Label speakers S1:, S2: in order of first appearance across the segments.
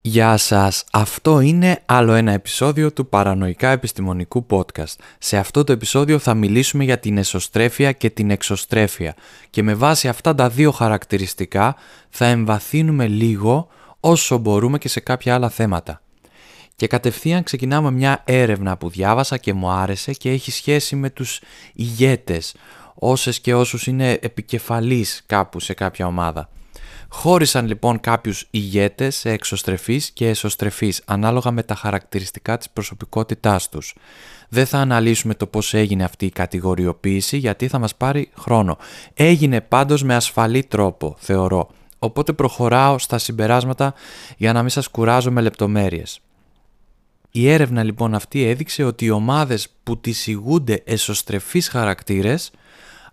S1: Γεια σας, αυτό είναι άλλο ένα επεισόδιο του Παρανοϊκά Επιστημονικού Podcast. Σε αυτό το επεισόδιο θα μιλήσουμε για την εσωστρέφεια και την εξωστρέφεια και με βάση αυτά τα δύο χαρακτηριστικά θα εμβαθύνουμε λίγο όσο μπορούμε και σε κάποια άλλα θέματα. Και κατευθείαν ξεκινάμε μια έρευνα που διάβασα και μου άρεσε και έχει σχέση με τους ηγέτες, όσες και όσους είναι επικεφαλής κάπου σε κάποια ομάδα. Χώρισαν λοιπόν κάποιους ηγέτες σε εξωστρεφείς και εσωστρεφείς ανάλογα με τα χαρακτηριστικά της προσωπικότητάς τους. Δεν θα αναλύσουμε το πώς έγινε αυτή η κατηγοριοποίηση γιατί θα μας πάρει χρόνο. Έγινε πάντως με ασφαλή τρόπο, θεωρώ. Οπότε προχωράω στα συμπεράσματα για να μην σας κουράζω με λεπτομέρειες. Η έρευνα λοιπόν αυτή έδειξε ότι οι ομάδες που τις ηγούνται εσωστρεφείς χαρακτήρες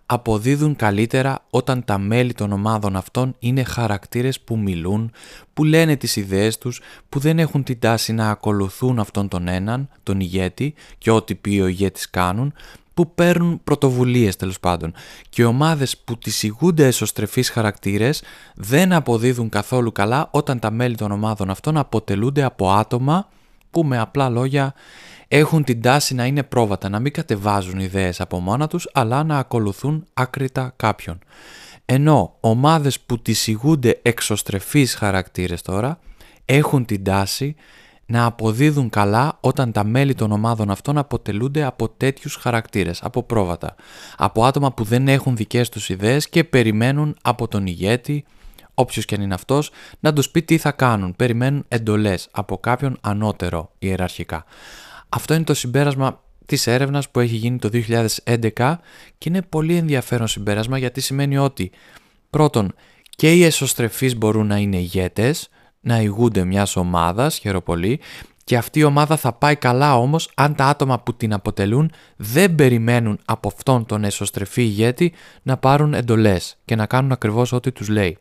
S1: αποδίδουν καλύτερα όταν τα μέλη των ομάδων αυτών είναι χαρακτήρες που μιλούν, που λένε τις ιδέες τους, που δεν έχουν την τάση να ακολουθούν αυτόν τον έναν, τον ηγέτη και ό,τι πει ο ηγέτης κάνουν, που παίρνουν πρωτοβουλίες τέλος πάντων. Και ομάδες που τις ηγούνται εσωστρεφείς χαρακτήρες δεν αποδίδουν καθόλου καλά όταν τα μέλη των ομάδων αυτών αποτελούνται από άτομα που με απλά λόγια έχουν την τάση να είναι πρόβατα, να μην κατεβάζουν ιδέες από μόνα τους, αλλά να ακολουθούν άκρητα κάποιον. Ενώ ομάδες που τις ηγούνται εξωστρεφείς χαρακτήρες τώρα, έχουν την τάση να αποδίδουν καλά όταν τα μέλη των ομάδων αυτών αποτελούνται από τέτοιους χαρακτήρες, από πρόβατα. Από άτομα που δεν έχουν δικές τους ιδέες και περιμένουν από τον ηγέτη, όποιος και αν είναι αυτός, να τους πει τι θα κάνουν. Περιμένουν εντολές από κάποιον ανώτερο ιεραρχικά. Αυτό είναι το συμπέρασμα της έρευνας που έχει γίνει το 2011 και είναι πολύ ενδιαφέρον συμπέρασμα γιατί σημαίνει ότι πρώτον και οι εσωστρεφείς μπορούν να είναι ηγέτες, να ηγούνται μιας ομάδας, χαίρομαι πολύ, και αυτή η ομάδα θα πάει καλά όμως αν τα άτομα που την αποτελούν δεν περιμένουν από αυτόν τον εσωστρεφή ηγέτη να πάρουν εντολές και να κάνουν ακριβώς ό,τι τους λέει.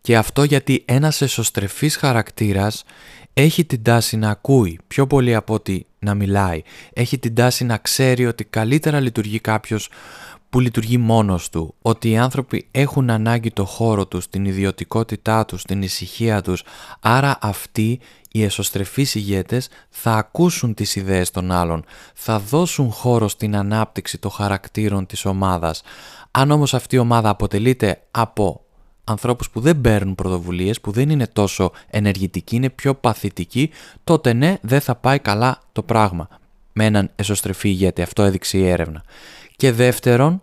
S1: Και αυτό γιατί ένας εσωστρεφής χαρακτήρας έχει την τάση να ακούει πιο πολύ από ότι να μιλάει. Έχει την τάση να ξέρει ότι καλύτερα λειτουργεί κάποιος που λειτουργεί μόνος του. Ότι οι άνθρωποι έχουν ανάγκη το χώρο τους, την ιδιωτικότητά τους, την ησυχία τους. Άρα αυτοί οι εσωστρεφείς ηγέτες θα ακούσουν τις ιδέες των άλλων. Θα δώσουν χώρο στην ανάπτυξη των χαρακτήρων της ομάδας. Αν όμως αυτή η ομάδα αποτελείται από ανθρώπους που δεν παίρνουν πρωτοβουλίες, που δεν είναι τόσο ενεργητικοί, είναι πιο παθητικοί, τότε ναι, δεν θα πάει καλά το πράγμα. Με έναν εσωστρεφή ηγέτη, αυτό έδειξε η έρευνα. Και δεύτερον,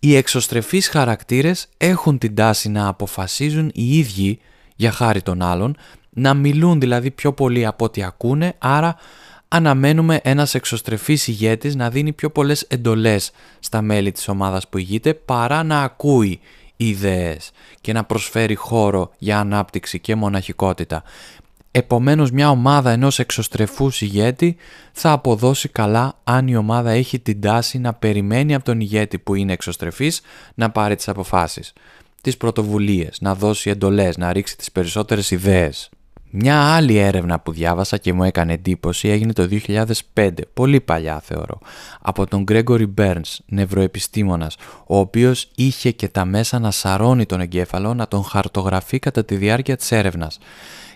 S1: οι εξωστρεφείς χαρακτήρες έχουν την τάση να αποφασίζουν οι ίδιοι για χάρη των άλλων, να μιλούν δηλαδή πιο πολύ από ό,τι ακούνε, άρα αναμένουμε ένας εξωστρεφής ηγέτης να δίνει πιο πολλές εντολές στα μέλη της ομάδας που ηγείται παρά να ακούει ιδέες και να προσφέρει χώρο για ανάπτυξη και μοναχικότητα. Επομένως μια ομάδα ενός εξωστρεφούς ηγέτη θα αποδώσει καλά αν η ομάδα έχει την τάση να περιμένει από τον ηγέτη που είναι εξωστρεφής να πάρει τις αποφάσεις, τις πρωτοβουλίες, να δώσει εντολές, να ρίξει τις περισσότερες ιδέες. Μια άλλη έρευνα που διάβασα και μου έκανε εντύπωση έγινε το 2005, πολύ παλιά θεωρώ, από τον Gregory Burns, νευροεπιστήμονας, ο οποίος είχε και τα μέσα να σαρώνει τον εγκέφαλο, να τον χαρτογραφεί κατά τη διάρκεια της έρευνας.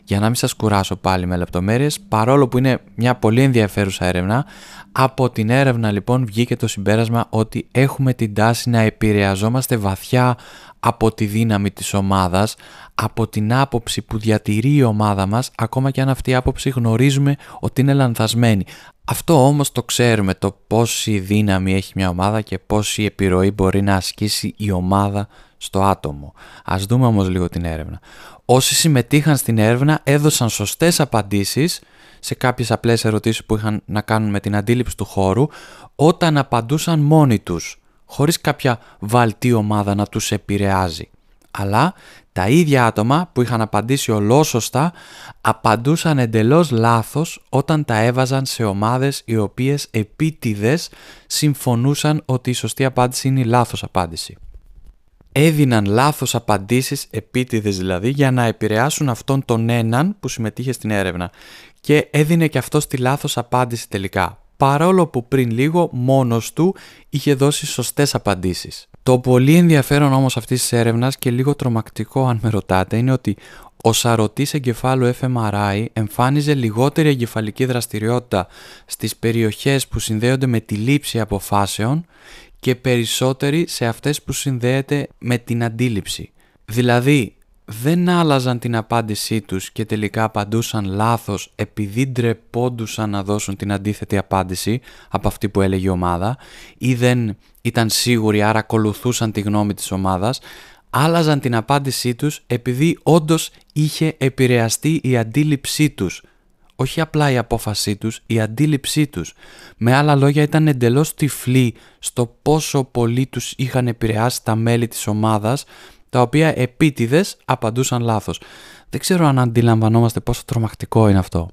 S1: Για να μην σας κουράσω πάλι με λεπτομέρειες, παρόλο που είναι μια πολύ ενδιαφέρουσα έρευνα, από την έρευνα λοιπόν βγήκε το συμπέρασμα ότι έχουμε την τάση να επηρεαζόμαστε βαθιά από τη δύναμη της ομάδας, από την άποψη που διατηρεί η ομάδα μας, ακόμα και αν αυτή η άποψη γνωρίζουμε ότι είναι λανθασμένη. Αυτό όμως το ξέρουμε, το πόση δύναμη έχει μια ομάδα και πόση επιρροή μπορεί να ασκήσει η ομάδα στο άτομο. Ας δούμε όμως λίγο την έρευνα. Όσοι συμμετείχαν στην έρευνα έδωσαν σωστές απαντήσεις σε κάποιες απλές ερωτήσεις που είχαν να κάνουν με την αντίληψη του χώρου όταν απαντούσαν μόνοι τους χωρίς κάποια βαλτή ομάδα να τους επηρεάζει. Αλλά τα ίδια άτομα που είχαν απαντήσει ολόσωστα απαντούσαν εντελώς λάθος όταν τα έβαζαν σε ομάδες οι οποίες επίτηδες συμφωνούσαν ότι η σωστή απάντηση είναι η λάθος απάντηση. Έδιναν λάθος απαντήσεις, επίτηδες δηλαδή, για να επηρεάσουν αυτόν τον έναν που συμμετείχε στην έρευνα και έδινε και αυτός τη λάθος απάντηση τελικά παρόλο που πριν λίγο μόνος του είχε δώσει σωστές απαντήσεις. Το πολύ ενδιαφέρον όμως αυτής της έρευνας και λίγο τρομακτικό αν με ρωτάτε είναι ότι ο σαρωτής εγκεφάλου fMRI εμφάνιζε λιγότερη εγκεφαλική δραστηριότητα στις περιοχές που συνδέονται με τη λήψη αποφάσεων και περισσότερη σε αυτές που συνδέεται με την αντίληψη. Δηλαδή, δεν άλλαζαν την απάντησή τους και τελικά απαντούσαν λάθος επειδή ντρεπόντουσαν να δώσουν την αντίθετη απάντηση από αυτή που έλεγε η ομάδα ή δεν ήταν σίγουροι άρα ακολουθούσαν τη γνώμη της ομάδας άλλαζαν την απάντησή τους επειδή όντως είχε επηρεαστεί η αντίληψή τους. Όχι απλά η απόφασή τους, η αντίληψή τους. Με άλλα λόγια ήταν εντελώς τυφλοί στο πόσο πολύ τους είχαν επηρεάσει τα μέλη της ομάδας τα οποία επίτηδες απαντούσαν λάθος. Δεν ξέρω αν αντιλαμβανόμαστε πόσο τρομακτικό είναι αυτό.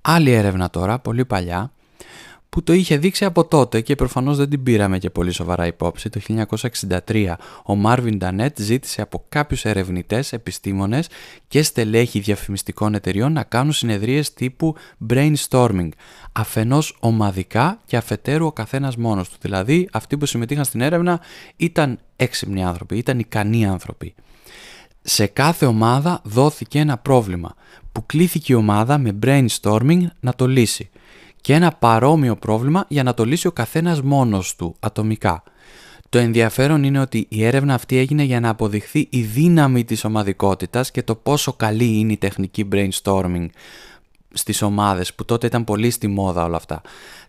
S1: Άλλη έρευνα τώρα, πολύ παλιά, που το είχε δείξει από τότε και προφανώς δεν την πήραμε και πολύ σοβαρά υπόψη. Το 1963 ο Μάρβιν Ντανέτ ζήτησε από κάποιους ερευνητές, επιστήμονες και στελέχη διαφημιστικών εταιριών να κάνουν συνεδρίες τύπου brainstorming, αφενός ομαδικά και αφετέρου ο καθένας μόνος του. Δηλαδή αυτοί που συμμετείχαν στην έρευνα ήταν έξυπνοι άνθρωποι, ήταν ικανοί άνθρωποι. Σε κάθε ομάδα δόθηκε ένα πρόβλημα που κλήθηκε η ομάδα με brainstorming να το λύσει και ένα παρόμοιο πρόβλημα για να το λύσει ο καθένας μόνος του, ατομικά. Το ενδιαφέρον είναι ότι η έρευνα αυτή έγινε για να αποδειχθεί η δύναμη της ομαδικότητας και το πόσο καλή είναι η τεχνική brainstorming στις ομάδες που τότε ήταν πολύ στη μόδα όλα αυτά.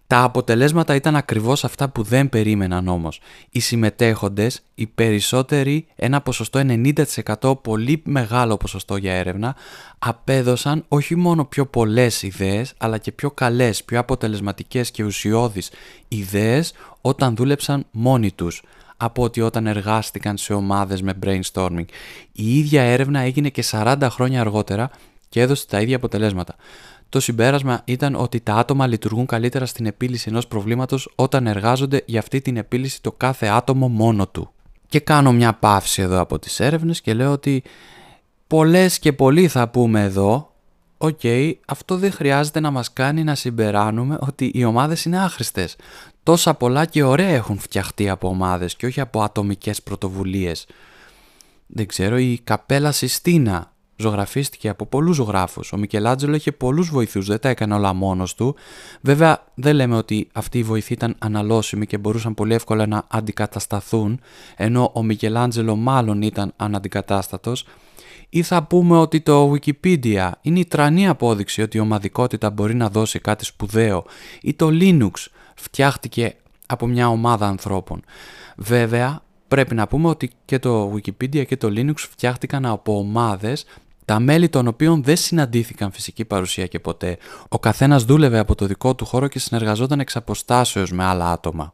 S1: Τα αποτελέσματα ήταν ακριβώς αυτά που δεν περίμεναν όμως. Οι συμμετέχοντες, οι περισσότεροι, ένα ποσοστό 90% πολύ μεγάλο ποσοστό για έρευνα, απέδωσαν όχι μόνο πιο πολλές ιδέες, αλλά και πιο καλές, πιο αποτελεσματικές και ουσιώδεις ιδέες όταν δούλεψαν μόνοι τους από ότι όταν εργάστηκαν σε ομάδες με brainstorming. Η ίδια έρευνα έγινε και 40 χρόνια αργότερα και έδωσε τα ίδια αποτελέσματα. Το συμπέρασμα ήταν ότι τα άτομα λειτουργούν καλύτερα στην επίλυση ενός προβλήματος όταν εργάζονται για αυτή την επίλυση το κάθε άτομο μόνο του. Και κάνω μια παύση εδώ από τις έρευνες και λέω ότι πολλές και πολλοί θα πούμε εδώ Οκ, αυτό δεν χρειάζεται να μας κάνει να συμπεράνουμε ότι οι ομάδες είναι άχρηστες. Τόσα πολλά και ωραία έχουν φτιαχτεί από ομάδες και όχι από ατομικές πρωτοβουλίες. Δεν ξέρω, η Καπέλα Συστίνα ζωγραφίστηκε από πολλούς ζωγράφους. Ο Μικελάτζελο είχε πολλούς βοηθούς, δεν τα έκανε όλα μόνος του. Βέβαια, δεν λέμε ότι αυτοί οι βοηθοί ήταν αναλώσιμοι και μπορούσαν πολύ εύκολα να αντικατασταθούν, ενώ ο Μικελάντζελο μάλλον ήταν αναντικατάστατος. Ή θα πούμε ότι το Wikipedia είναι η τρανή απόδειξη ότι η ομαδικότητα μπορεί να δώσει κάτι σπουδαίο. Ή το Linux φτιάχτηκε από μια ομάδα ανθρώπων. Βέβαια, πρέπει να πούμε ότι και το Wikipedia και το Linux φτιάχτηκαν από ομάδες τα μέλη των οποίων δεν συναντήθηκαν φυσική παρουσία και ποτέ. Ο καθένας δούλευε από το δικό του χώρο και συνεργαζόταν εξ αποστάσεως με άλλα άτομα.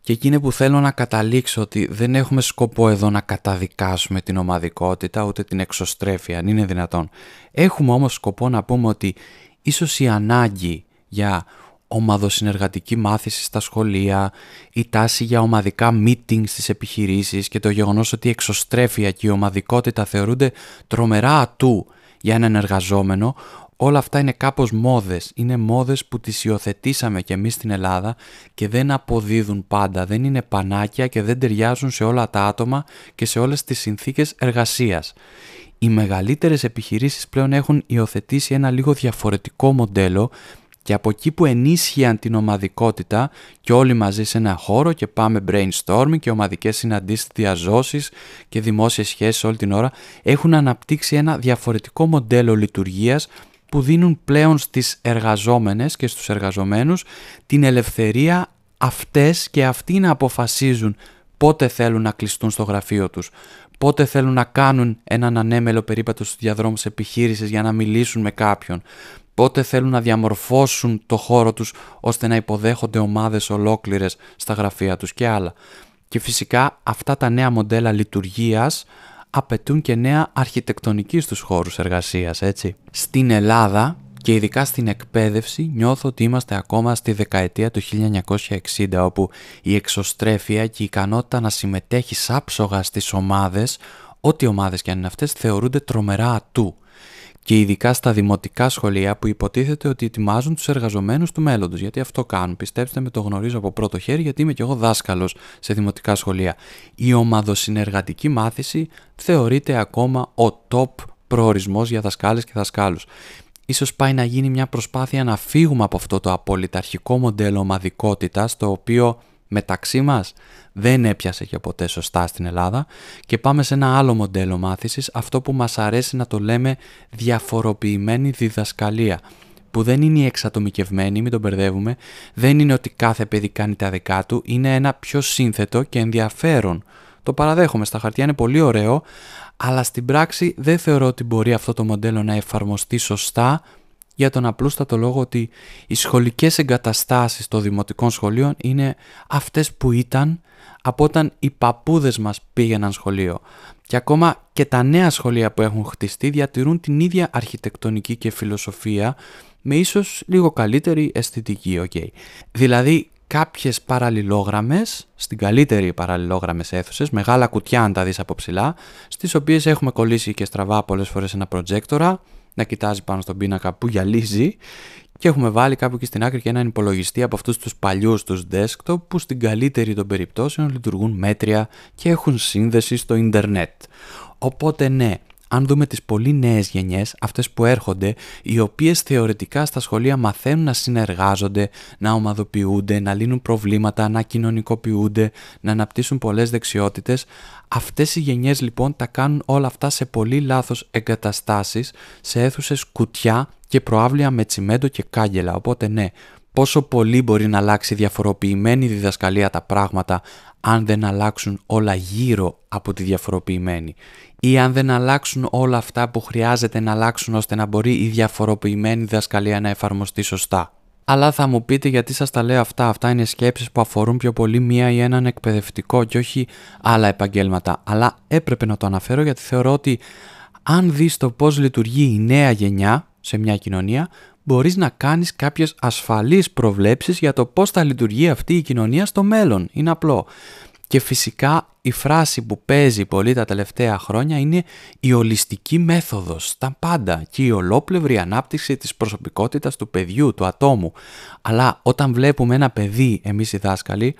S1: Και εκείνη που θέλω να καταλήξω ότι δεν έχουμε σκοπό εδώ να καταδικάσουμε την ομαδικότητα ούτε την εξωστρέφεια, αν είναι δυνατόν. Έχουμε όμως σκοπό να πούμε ότι ίσως η ανάγκη για ομαδοσυνεργατική μάθηση στα σχολεία, η τάση για ομαδικά meetings στις επιχειρήσεις και το γεγονός ότι η εξωστρέφεια και η ομαδικότητα θεωρούνται τρομερά ατού για έναν εργαζόμενο, όλα αυτά είναι κάπως μόδες. Είναι μόδες που τις υιοθετήσαμε και εμείς στην Ελλάδα και δεν αποδίδουν πάντα, δεν είναι πανάκια και δεν ταιριάζουν σε όλα τα άτομα και σε όλες τις συνθήκες εργασίας. Οι μεγαλύτερες επιχειρήσεις πλέον έχουν υιοθετήσει ένα λίγο διαφορετικό μοντέλο και από εκεί που ενίσχυαν την ομαδικότητα και όλοι μαζί σε ένα χώρο και πάμε brainstorming και ομαδικές συναντήσεις, διαζώσεις και δημόσιες σχέσεις όλη την ώρα έχουν αναπτύξει ένα διαφορετικό μοντέλο λειτουργίας που δίνουν πλέον στις εργαζόμενες και στους εργαζομένους την ελευθερία αυτές και αυτοί να αποφασίζουν πότε θέλουν να κλειστούν στο γραφείο τους, πότε θέλουν να κάνουν έναν ανέμελο περίπατο στους διαδρόμους επιχείρησης για να μιλήσουν με κάποιον, πότε θέλουν να διαμορφώσουν το χώρο τους ώστε να υποδέχονται ομάδες ολόκληρες στα γραφεία τους και άλλα. Και φυσικά αυτά τα νέα μοντέλα λειτουργίας απαιτούν και νέα αρχιτεκτονική στους χώρους εργασίας, έτσι. Στην Ελλάδα και ειδικά στην εκπαίδευση νιώθω ότι είμαστε ακόμα στη δεκαετία του 1960 όπου η εξωστρέφεια και η ικανότητα να συμμετέχεις άψογα στις ομάδες, ό,τι ομάδες και αν είναι αυτές, θεωρούνται τρομερά ατού και ειδικά στα δημοτικά σχολεία που υποτίθεται ότι ετοιμάζουν τους εργαζομένους του μέλλοντος, γιατί αυτό κάνουν. Πιστέψτε με, το γνωρίζω από πρώτο χέρι, γιατί είμαι και εγώ δάσκαλος σε δημοτικά σχολεία. Η ομαδοσυνεργατική μάθηση θεωρείται ακόμα ο top προορισμός για δασκάλες και δασκάλους. Ίσως πάει να γίνει μια προσπάθεια να φύγουμε από αυτό το απολυταρχικό μοντέλο ομαδικότητας, το οποίο μεταξύ μας δεν έπιασε και ποτέ σωστά στην Ελλάδα και πάμε σε ένα άλλο μοντέλο μάθησης, αυτό που μας αρέσει να το λέμε διαφοροποιημένη διδασκαλία που δεν είναι η εξατομικευμένη, μην τον μπερδεύουμε, δεν είναι ότι κάθε παιδί κάνει τα δικά του, είναι ένα πιο σύνθετο και ενδιαφέρον. Το παραδέχομαι, στα χαρτιά είναι πολύ ωραίο, αλλά στην πράξη δεν θεωρώ ότι μπορεί αυτό το μοντέλο να εφαρμοστεί σωστά για τον απλούστατο λόγο ότι οι σχολικές εγκαταστάσεις των δημοτικών σχολείων είναι αυτές που ήταν από όταν οι παππούδες μας πήγαιναν σχολείο. Και ακόμα και τα νέα σχολεία που έχουν χτιστεί διατηρούν την ίδια αρχιτεκτονική και φιλοσοφία με ίσως λίγο καλύτερη αισθητική, okay. Δηλαδή κάποιες παραλληλόγραμμες, στην καλύτερη παραλληλόγραμμες αίθουσες, μεγάλα κουτιά αν τα δεις από ψηλά, στις οποίες έχουμε κολλήσει και στραβά πολλές φορές ένα προτζέκτορα, να κοιτάζει πάνω στον πίνακα που γυαλίζει και έχουμε βάλει κάπου εκεί στην άκρη και έναν υπολογιστή από αυτούς τους παλιούς τους desktop που στην καλύτερη των περιπτώσεων λειτουργούν μέτρια και έχουν σύνδεση στο ίντερνετ. Οπότε ναι, αν δούμε τις πολύ νέες γενιές, αυτές που έρχονται, οι οποίες θεωρητικά στα σχολεία μαθαίνουν να συνεργάζονται, να ομαδοποιούνται, να λύνουν προβλήματα, να κοινωνικοποιούνται, να αναπτύσσουν πολλές δεξιότητες, αυτές οι γενιές λοιπόν τα κάνουν όλα αυτά σε πολύ λάθος εγκαταστάσεις, σε αίθουσες κουτιά και προάβλια με τσιμέντο και κάγκελα. Οπότε ναι, πόσο πολύ μπορεί να αλλάξει διαφοροποιημένη διδασκαλία τα πράγματα αν δεν αλλάξουν όλα γύρω από τη διαφοροποιημένη; Ή αν δεν αλλάξουν όλα αυτά που χρειάζεται να αλλάξουν ώστε να μπορεί η διαφοροποιημένη διδασκαλία να εφαρμοστεί σωστά; Αλλά θα μου πείτε γιατί σας τα λέω αυτά, αυτά είναι σκέψεις που αφορούν πιο πολύ μία ή έναν εκπαιδευτικό και όχι άλλα επαγγέλματα. Αλλά έπρεπε να το αναφέρω γιατί θεωρώ ότι αν δεις το πώς λειτουργεί η νέα γενιά σε μια κοινωνία, μπορείς να κάνεις κάποιες ασφαλείς προβλέψεις για το πώς θα λειτουργεί αυτή η κοινωνία στο μέλλον. Είναι απλό. Και φυσικά η φράση που παίζει πολύ τα τελευταία χρόνια είναι η ολιστική μέθοδος στα πάντα και η ολόπλευρη ανάπτυξη της προσωπικότητας του παιδιού, του ατόμου. Αλλά όταν βλέπουμε ένα παιδί, εμείς οι δάσκαλοι,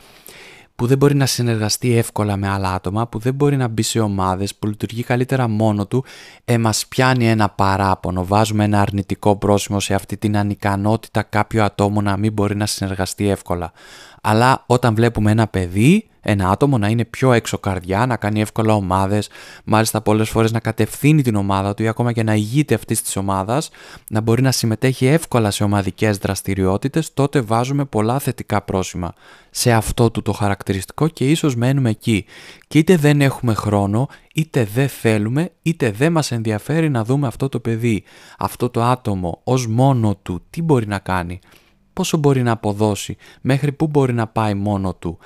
S1: που δεν μπορεί να συνεργαστεί εύκολα με άλλα άτομα, που δεν μπορεί να μπει σε ομάδες, που λειτουργεί καλύτερα μόνο του, ε, μας πιάνει ένα παράπονο, βάζουμε ένα αρνητικό πρόσημο σε αυτή την ανικανότητα κάποιου ατόμου να μην μπορεί να συνεργαστεί εύκολα. Αλλά όταν βλέπουμε ένα παιδί ένα άτομο να είναι πιο έξω καρδιά, να κάνει εύκολα ομάδες, μάλιστα πολλές φορές να κατευθύνει την ομάδα του ή ακόμα και να ηγείται αυτής της ομάδας, να μπορεί να συμμετέχει εύκολα σε ομαδικές δραστηριότητες, τότε βάζουμε πολλά θετικά πρόσημα σε αυτό του το χαρακτηριστικό και ίσως μένουμε εκεί. Και είτε δεν έχουμε χρόνο, είτε δεν θέλουμε, είτε δεν μας ενδιαφέρει να δούμε αυτό το παιδί, αυτό το άτομο ως μόνο του, τι μπορεί να κάνει πόσο μπορεί να αποδώσει, μέχρι πού μπορεί να πάει μόνο του.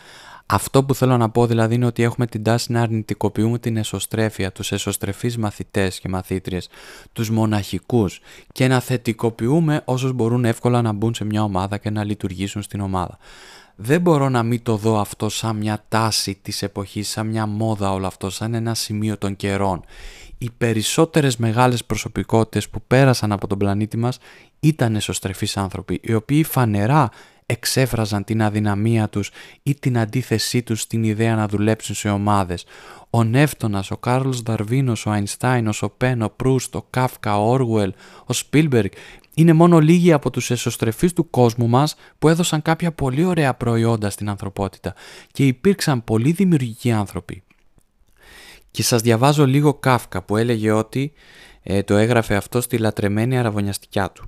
S1: Αυτό που θέλω να πω δηλαδή είναι ότι έχουμε την τάση να αρνητικοποιούμε την εσωστρέφεια, τους εσωστρεφείς μαθητές και μαθήτριες, τους μοναχικούς και να θετικοποιούμε όσους μπορούν εύκολα να μπουν σε μια ομάδα και να λειτουργήσουν στην ομάδα. Δεν μπορώ να μην το δω αυτό σαν μια τάση της εποχής, σαν μια μόδα όλο αυτό, σαν ένα σημείο των καιρών. Οι περισσότερες μεγάλες προσωπικότητες που πέρασαν από τον πλανήτη μας ήταν εσωστρεφείς άνθρωποι, οι οποίοι φανερά εξέφραζαν την αδυναμία τους ή την αντίθεσή τους στην ιδέα να δουλέψουν σε ομάδες. Ο Νεύτωνας, ο Κάρλος Δαρβίνος, ο Αϊνστάιν, ο Σοπέν, ο Προύστ, ο Κάφκα, ο Όργουελ, ο Σπίλμπεργκ είναι μόνο λίγοι από τους εσωστρεφείς του κόσμου μας που έδωσαν κάποια πολύ ωραία προϊόντα στην ανθρωπότητα και υπήρξαν πολύ δημιουργικοί άνθρωποι. Και σας διαβάζω λίγο Κάφκα που έλεγε ότι ε, το έγραφε αυτό στη λατρεμένη αραβωνιαστικιά του.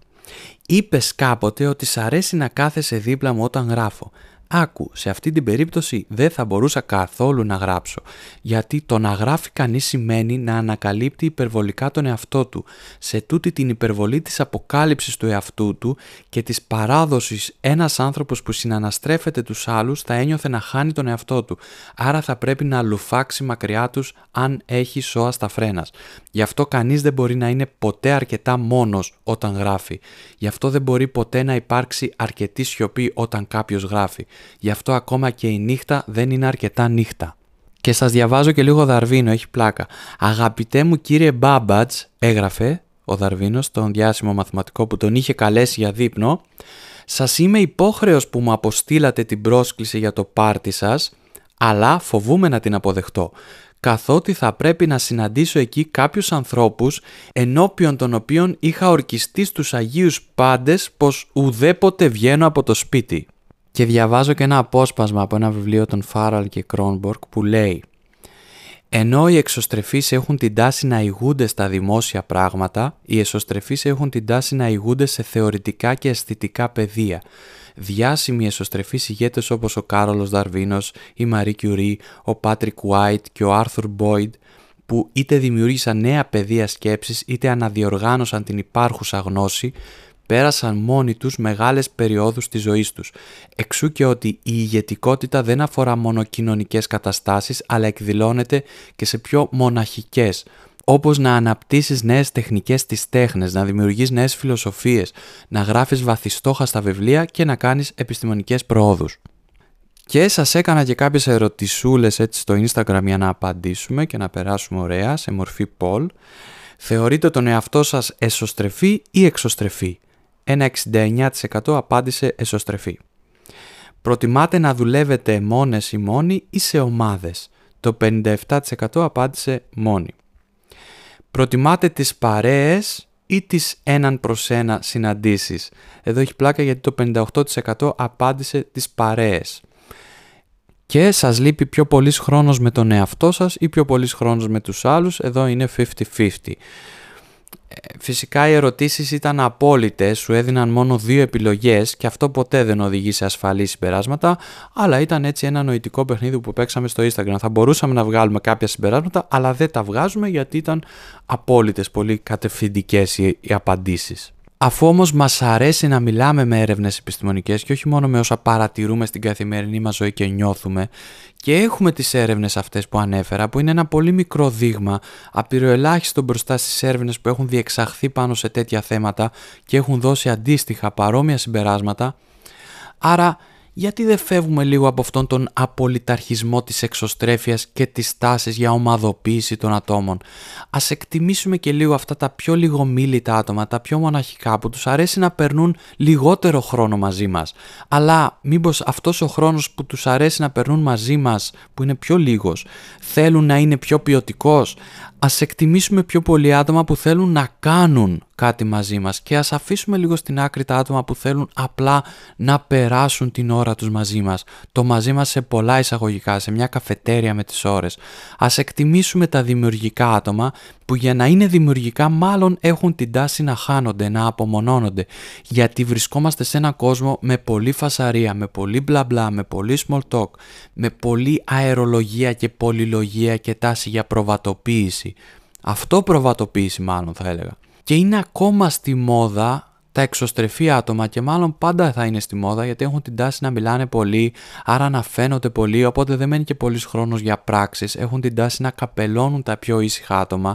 S1: Είπες κάποτε ότι σ' αρέσει να κάθεσαι δίπλα μου όταν γράφω. Άκου, σε αυτή την περίπτωση δεν θα μπορούσα καθόλου να γράψω, γιατί το να γράφει κανείς σημαίνει να ανακαλύπτει υπερβολικά τον εαυτό του. Σε τούτη την υπερβολή της αποκάλυψης του εαυτού του και της παράδοσης ένας άνθρωπος που συναναστρέφεται τους άλλους θα ένιωθε να χάνει τον εαυτό του, άρα θα πρέπει να λουφάξει μακριά τους αν έχει σώα στα φρένας. Γι' αυτό κανείς δεν μπορεί να είναι ποτέ αρκετά μόνος όταν γράφει. Γι' αυτό δεν μπορεί ποτέ να υπάρξει αρκετή σιωπή όταν κάποιος γράφει. Γι' αυτό ακόμα και η νύχτα δεν είναι αρκετά νύχτα. Και σας διαβάζω και λίγο Δαρβίνο, έχει πλάκα. Αγαπητέ μου κύριε Μπάμπατς, έγραφε, ο Δαρβίνος, τον διάσημο μαθηματικό που τον είχε καλέσει για δείπνο, σας είμαι υπόχρεος που μου αποστήλατε την πρόσκληση για το πάρτι σας, αλλά φοβούμαι να την αποδεχτώ, καθότι θα πρέπει να συναντήσω εκεί κάποιους ανθρώπους ενώπιον των οποίων είχα ορκιστεί στους Αγίους Πάντες πως ουδέποτε βγαίνω από το σπίτι. Και διαβάζω και ένα απόσπασμα από ένα βιβλίο των Φάραλ και Κρόνμπορκ που λέει ενώ οι εξωστρεφείς έχουν την τάση να ηγούνται στα δημόσια πράγματα, οι εσωστρεφείς έχουν την τάση να ηγούνται σε θεωρητικά και αισθητικά πεδία. Διάσημοι εσωστρεφείς ηγέτες όπως ο Κάρολος Δαρβίνος, η Μαρή Κιουρί, ο Πάτρικ White και ο Άρθουρ Μπόιντ, που είτε δημιούργησαν νέα πεδία σκέψης είτε αναδιοργάνωσαν την υπάρχουσα γνώση, πέρασαν μόνοι τους μεγάλες περιόδους της ζωής τους. Εξού και ότι η ηγετικότητα δεν αφορά μόνο κοινωνικές καταστάσεις, αλλά εκδηλώνεται και σε πιο μοναχικές, όπως να αναπτύσσεις νέες τεχνικές στις τέχνες, να δημιουργείς νέες φιλοσοφίες, να γράφεις βαθιστόχα βιβλία και να κάνεις επιστημονικές προόδους. Και σας έκανα και κάποιες ερωτησούλες έτσι στο Instagram για να απαντήσουμε και να περάσουμε ωραία σε μορφή poll. Θεωρείτε τον εαυτό σας εσωστρεφή ή εξωστρεφή; Ένα 69% απάντησε εσωστρεφή. Προτιμάτε να δουλεύετε μόνες ή μόνοι ή σε ομάδες. Το 57% απάντησε μόνοι. Προτιμάτε τις παρέες ή τις έναν προς ένα συναντήσεις. Εδώ έχει πλάκα γιατί το 58% απάντησε τις παρέες. Και σας λείπει πιο πολύς χρόνος με τον εαυτό σας ή πιο πολύς χρόνος με τους άλλους. Εδώ είναι 50-50. Φυσικά οι ερωτήσεις ήταν απόλυτες, σου έδιναν μόνο δύο επιλογές και αυτό ποτέ δεν οδηγεί σε ασφαλή συμπεράσματα, αλλά ήταν έτσι ένα νοητικό παιχνίδι που παίξαμε στο Instagram. Θα μπορούσαμε να βγάλουμε κάποια συμπεράσματα, αλλά δεν τα βγάζουμε γιατί ήταν απόλυτες, πολύ κατευθυντικές οι, οι απαντήσεις. Αφού όμως μας αρέσει να μιλάμε με έρευνες επιστημονικές και όχι μόνο με όσα παρατηρούμε στην καθημερινή μας ζωή και νιώθουμε και έχουμε τις έρευνες αυτές που ανέφερα που είναι ένα πολύ μικρό δείγμα απειροελάχιστο μπροστά στις έρευνες που έχουν διεξαχθεί πάνω σε τέτοια θέματα και έχουν δώσει αντίστοιχα παρόμοια συμπεράσματα άρα γιατί δεν φεύγουμε λίγο από αυτόν τον απολυταρχισμό της εξωστρέφειας και της τάσης για ομαδοποίηση των ατόμων; Ας εκτιμήσουμε και λίγο αυτά τα πιο λιγομίλητα άτομα, τα πιο μοναχικά που τους αρέσει να περνούν λιγότερο χρόνο μαζί μας. Αλλά μήπως αυτός ο χρόνος που τους αρέσει να περνούν μαζί μας, που είναι πιο λίγος, θέλουν να είναι πιο ποιοτικός; Ας εκτιμήσουμε πιο πολλοί άτομα που θέλουν να κάνουν κάτι μαζί μας και ας αφήσουμε λίγο στην άκρη τα άτομα που θέλουν απλά να περάσουν την ώρα τους μαζί μας. Το μαζί μας σε πολλά εισαγωγικά, σε μια καφετέρια με τις ώρες. Ας εκτιμήσουμε τα δημιουργικά άτομα που για να είναι δημιουργικά μάλλον έχουν την τάση να χάνονται, να απομονώνονται. Γιατί βρισκόμαστε σε έναν κόσμο με πολύ φασαρία, με πολύ μπλα μπλα, με πολύ small talk, με πολύ αερολογία και πολυλογία και τάση για προβατοποίηση. Αυτό προβατοποίηση μάλλον θα έλεγα. Και είναι ακόμα στη μόδα τα εξωστρεφή άτομα και μάλλον πάντα θα είναι στη μόδα γιατί έχουν την τάση να μιλάνε πολύ, άρα να φαίνονται πολύ, οπότε δεν μένει και πολύς χρόνος για πράξεις. Έχουν την τάση να καπελώνουν τα πιο ήσυχα άτομα.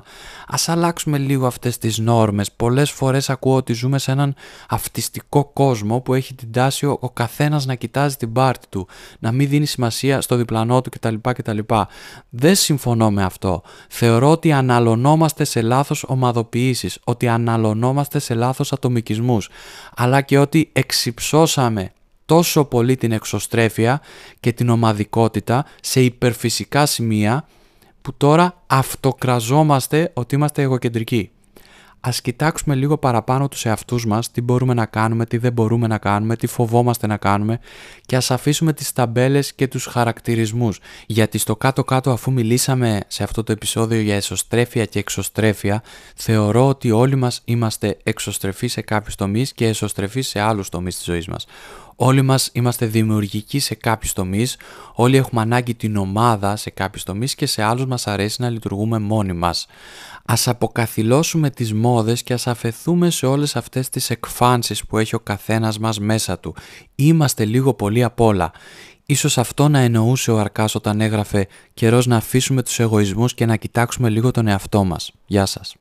S1: Α αλλάξουμε λίγο αυτές τις νόρμες. Πολλές φορές ακούω ότι ζούμε σε έναν αυτιστικό κόσμο που έχει την τάση ο, ο καθένας να κοιτάζει την πάρτη του, να μην δίνει σημασία στο διπλανό του κτλ. κτλ. Δεν συμφωνώ με αυτό. Θεωρώ ότι αναλωνόμαστε σε λάθος ομαδοποιήσεις, ότι αναλωνόμαστε σε λάθος ατομικισμό αλλά και ότι εξυψώσαμε τόσο πολύ την εξωστρέφεια και την ομαδικότητα σε υπερφυσικά σημεία που τώρα αυτοκραζόμαστε ότι είμαστε εγωκεντρικοί ας κοιτάξουμε λίγο παραπάνω τους εαυτούς μας, τι μπορούμε να κάνουμε, τι δεν μπορούμε να κάνουμε, τι φοβόμαστε να κάνουμε και ας αφήσουμε τις ταμπέλες και τους χαρακτηρισμούς. Γιατί στο κάτω-κάτω αφού μιλήσαμε σε αυτό το επεισόδιο για εσωστρέφεια και εξωστρέφεια, θεωρώ ότι όλοι μας είμαστε εξωστρεφείς σε κάποιους τομείς και εσωστρεφείς σε άλλους τομείς της ζωής μας. Όλοι μας είμαστε δημιουργικοί σε κάποιους τομείς, όλοι έχουμε ανάγκη την ομάδα σε κάποιους τομείς και σε άλλους μας αρέσει να λειτουργούμε μόνοι μας. Ας αποκαθιλώσουμε τις μόδες και ας αφαιθούμε σε όλες αυτές τις εκφάνσεις που έχει ο καθένας μας μέσα του. Είμαστε λίγο πολύ απ' όλα. Ίσως αυτό να εννοούσε ο Αρκάς όταν έγραφε «Καιρός να αφήσουμε τους εγωισμούς και να κοιτάξουμε λίγο τον εαυτό μας». Γεια σας.